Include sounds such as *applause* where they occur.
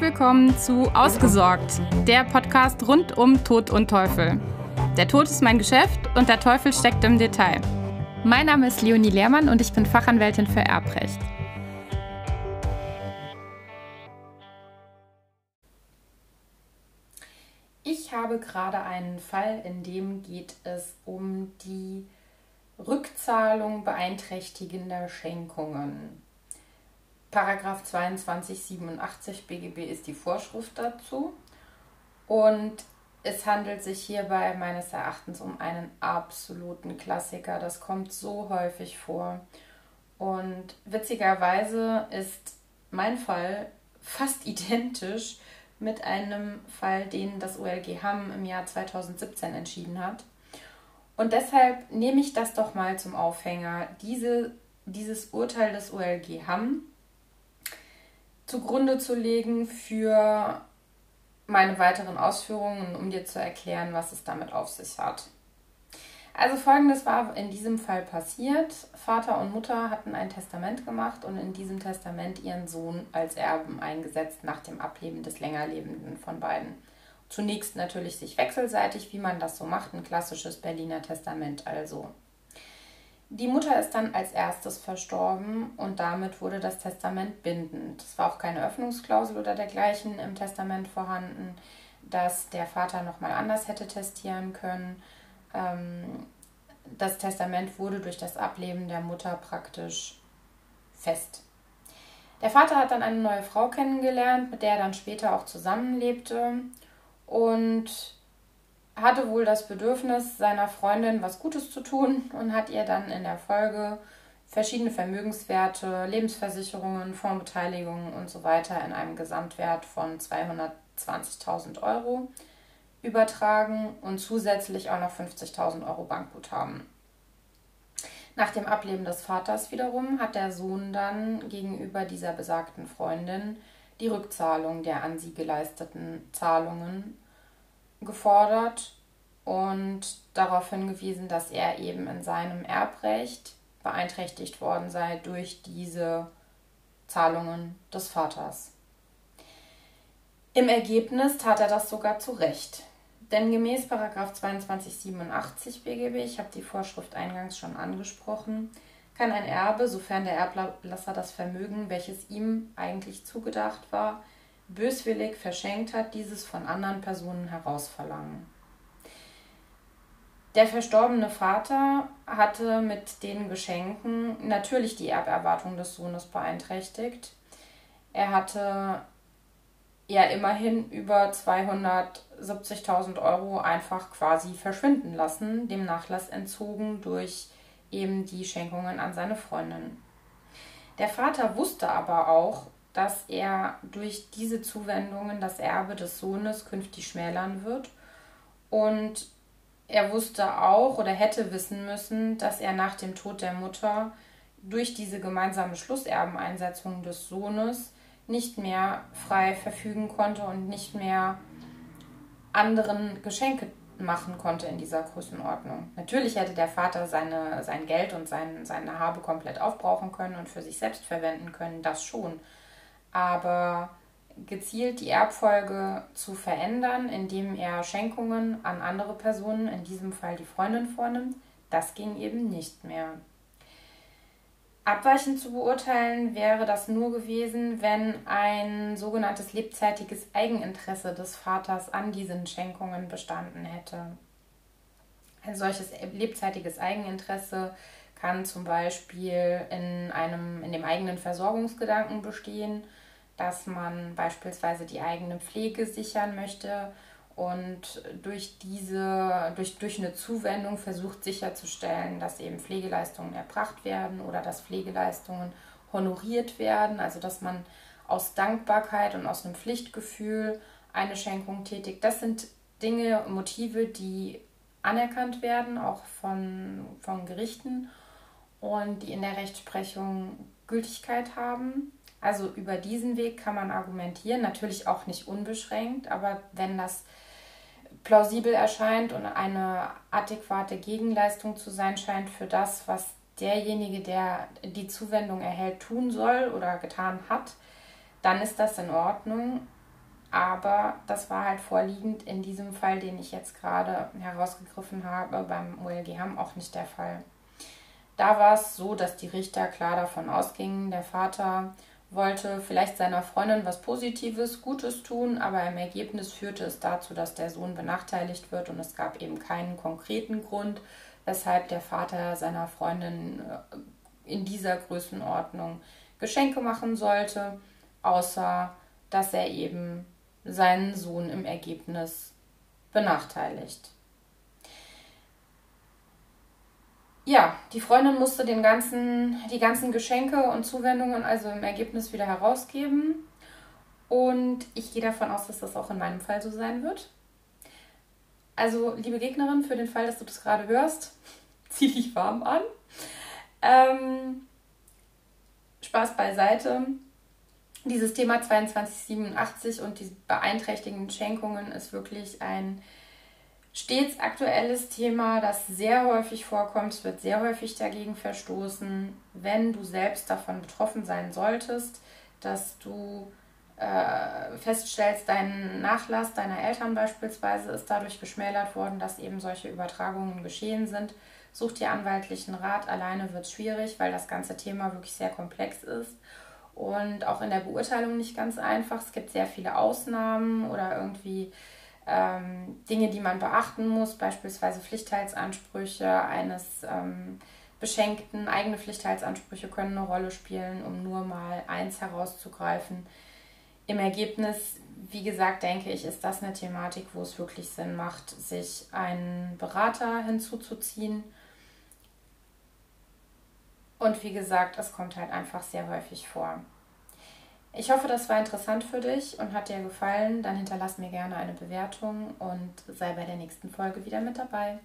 Willkommen zu Ausgesorgt, der Podcast rund um Tod und Teufel. Der Tod ist mein Geschäft und der Teufel steckt im Detail. Mein Name ist Leonie Lehrmann und ich bin Fachanwältin für Erbrecht. Ich habe gerade einen Fall, in dem geht es um die Rückzahlung beeinträchtigender Schenkungen. Paragraph 2287 BGB ist die Vorschrift dazu. Und es handelt sich hierbei meines Erachtens um einen absoluten Klassiker. Das kommt so häufig vor. Und witzigerweise ist mein Fall fast *laughs* identisch mit einem Fall, den das OLG Hamm im Jahr 2017 entschieden hat. Und deshalb nehme ich das doch mal zum Aufhänger. Diese, dieses Urteil des OLG Hamm zugrunde zu legen für meine weiteren Ausführungen, um dir zu erklären, was es damit auf sich hat. Also folgendes war in diesem Fall passiert. Vater und Mutter hatten ein Testament gemacht und in diesem Testament ihren Sohn als Erben eingesetzt nach dem Ableben des Längerlebenden von beiden. Zunächst natürlich sich wechselseitig, wie man das so macht, ein klassisches Berliner Testament also. Die Mutter ist dann als erstes verstorben und damit wurde das Testament bindend. Es war auch keine Öffnungsklausel oder dergleichen im Testament vorhanden, dass der Vater nochmal anders hätte testieren können. Ähm, das Testament wurde durch das Ableben der Mutter praktisch fest. Der Vater hat dann eine neue Frau kennengelernt, mit der er dann später auch zusammenlebte und hatte wohl das Bedürfnis, seiner Freundin was Gutes zu tun und hat ihr dann in der Folge verschiedene Vermögenswerte, Lebensversicherungen, Fondsbeteiligungen und so weiter in einem Gesamtwert von 220.000 Euro übertragen und zusätzlich auch noch 50.000 Euro Bankguthaben. Nach dem Ableben des Vaters wiederum hat der Sohn dann gegenüber dieser besagten Freundin die Rückzahlung der an sie geleisteten Zahlungen gefordert und darauf hingewiesen, dass er eben in seinem Erbrecht beeinträchtigt worden sei durch diese Zahlungen des Vaters. Im Ergebnis tat er das sogar zu Recht. Denn gemäß 2287 BGB, ich habe die Vorschrift eingangs schon angesprochen, kann ein Erbe, sofern der Erblasser das Vermögen, welches ihm eigentlich zugedacht war, böswillig verschenkt hat, dieses von anderen Personen herausverlangen. Der verstorbene Vater hatte mit den Geschenken natürlich die Erberwartung des Sohnes beeinträchtigt. Er hatte ja immerhin über 270.000 Euro einfach quasi verschwinden lassen, dem Nachlass entzogen durch eben die Schenkungen an seine Freundin. Der Vater wusste aber auch, dass er durch diese Zuwendungen das Erbe des Sohnes künftig schmälern wird. Und er wusste auch oder hätte wissen müssen, dass er nach dem Tod der Mutter durch diese gemeinsame Schlusserbeneinsetzung des Sohnes nicht mehr frei verfügen konnte und nicht mehr anderen Geschenke machen konnte in dieser Größenordnung. Natürlich hätte der Vater seine, sein Geld und sein, seine Habe komplett aufbrauchen können und für sich selbst verwenden können, das schon aber gezielt die Erbfolge zu verändern, indem er Schenkungen an andere Personen, in diesem Fall die Freundin, vornimmt, das ging eben nicht mehr. Abweichend zu beurteilen wäre das nur gewesen, wenn ein sogenanntes lebzeitiges Eigeninteresse des Vaters an diesen Schenkungen bestanden hätte. Ein solches lebzeitiges Eigeninteresse kann zum Beispiel in, einem, in dem eigenen Versorgungsgedanken bestehen dass man beispielsweise die eigene Pflege sichern möchte und durch diese, durch, durch eine Zuwendung versucht sicherzustellen, dass eben Pflegeleistungen erbracht werden oder dass Pflegeleistungen honoriert werden, also dass man aus Dankbarkeit und aus einem Pflichtgefühl eine Schenkung tätigt. Das sind Dinge, Motive, die anerkannt werden, auch von, von Gerichten und die in der Rechtsprechung Gültigkeit haben. Also über diesen Weg kann man argumentieren, natürlich auch nicht unbeschränkt, aber wenn das plausibel erscheint und eine adäquate Gegenleistung zu sein scheint für das, was derjenige, der die Zuwendung erhält, tun soll oder getan hat, dann ist das in Ordnung. Aber das war halt vorliegend in diesem Fall, den ich jetzt gerade herausgegriffen habe, beim OLG Hamm auch nicht der Fall. Da war es so, dass die Richter klar davon ausgingen, der Vater wollte vielleicht seiner Freundin was Positives, Gutes tun, aber im Ergebnis führte es dazu, dass der Sohn benachteiligt wird und es gab eben keinen konkreten Grund, weshalb der Vater seiner Freundin äh, in dieser Größenordnung Geschenke machen sollte, außer dass er eben seinen Sohn im Ergebnis benachteiligt. Ja, die Freundin musste den ganzen, die ganzen Geschenke und Zuwendungen also im Ergebnis wieder herausgeben. Und ich gehe davon aus, dass das auch in meinem Fall so sein wird. Also, liebe Gegnerin, für den Fall, dass du das gerade hörst, *laughs* zieh dich warm an. Ähm, Spaß beiseite. Dieses Thema 2287 und die beeinträchtigenden Schenkungen ist wirklich ein stets aktuelles Thema, das sehr häufig vorkommt. Es wird sehr häufig dagegen verstoßen, wenn du selbst davon betroffen sein solltest, dass du äh, feststellst, dein Nachlass deiner Eltern beispielsweise ist dadurch geschmälert worden, dass eben solche Übertragungen geschehen sind. Such dir anwaltlichen Rat. Alleine wird es schwierig, weil das ganze Thema wirklich sehr komplex ist und auch in der Beurteilung nicht ganz einfach. Es gibt sehr viele Ausnahmen oder irgendwie ähm, Dinge, die man beachten muss, beispielsweise Pflichtheitsansprüche eines ähm, Beschenkten. Eigene Pflichtheitsansprüche können eine Rolle spielen, um nur mal eins herauszugreifen im Ergebnis, wie gesagt, denke ich, ist das eine Thematik, wo es wirklich Sinn macht, sich einen Berater hinzuzuziehen. Und wie gesagt, es kommt halt einfach sehr häufig vor. Ich hoffe, das war interessant für dich und hat dir gefallen. Dann hinterlass mir gerne eine Bewertung und sei bei der nächsten Folge wieder mit dabei.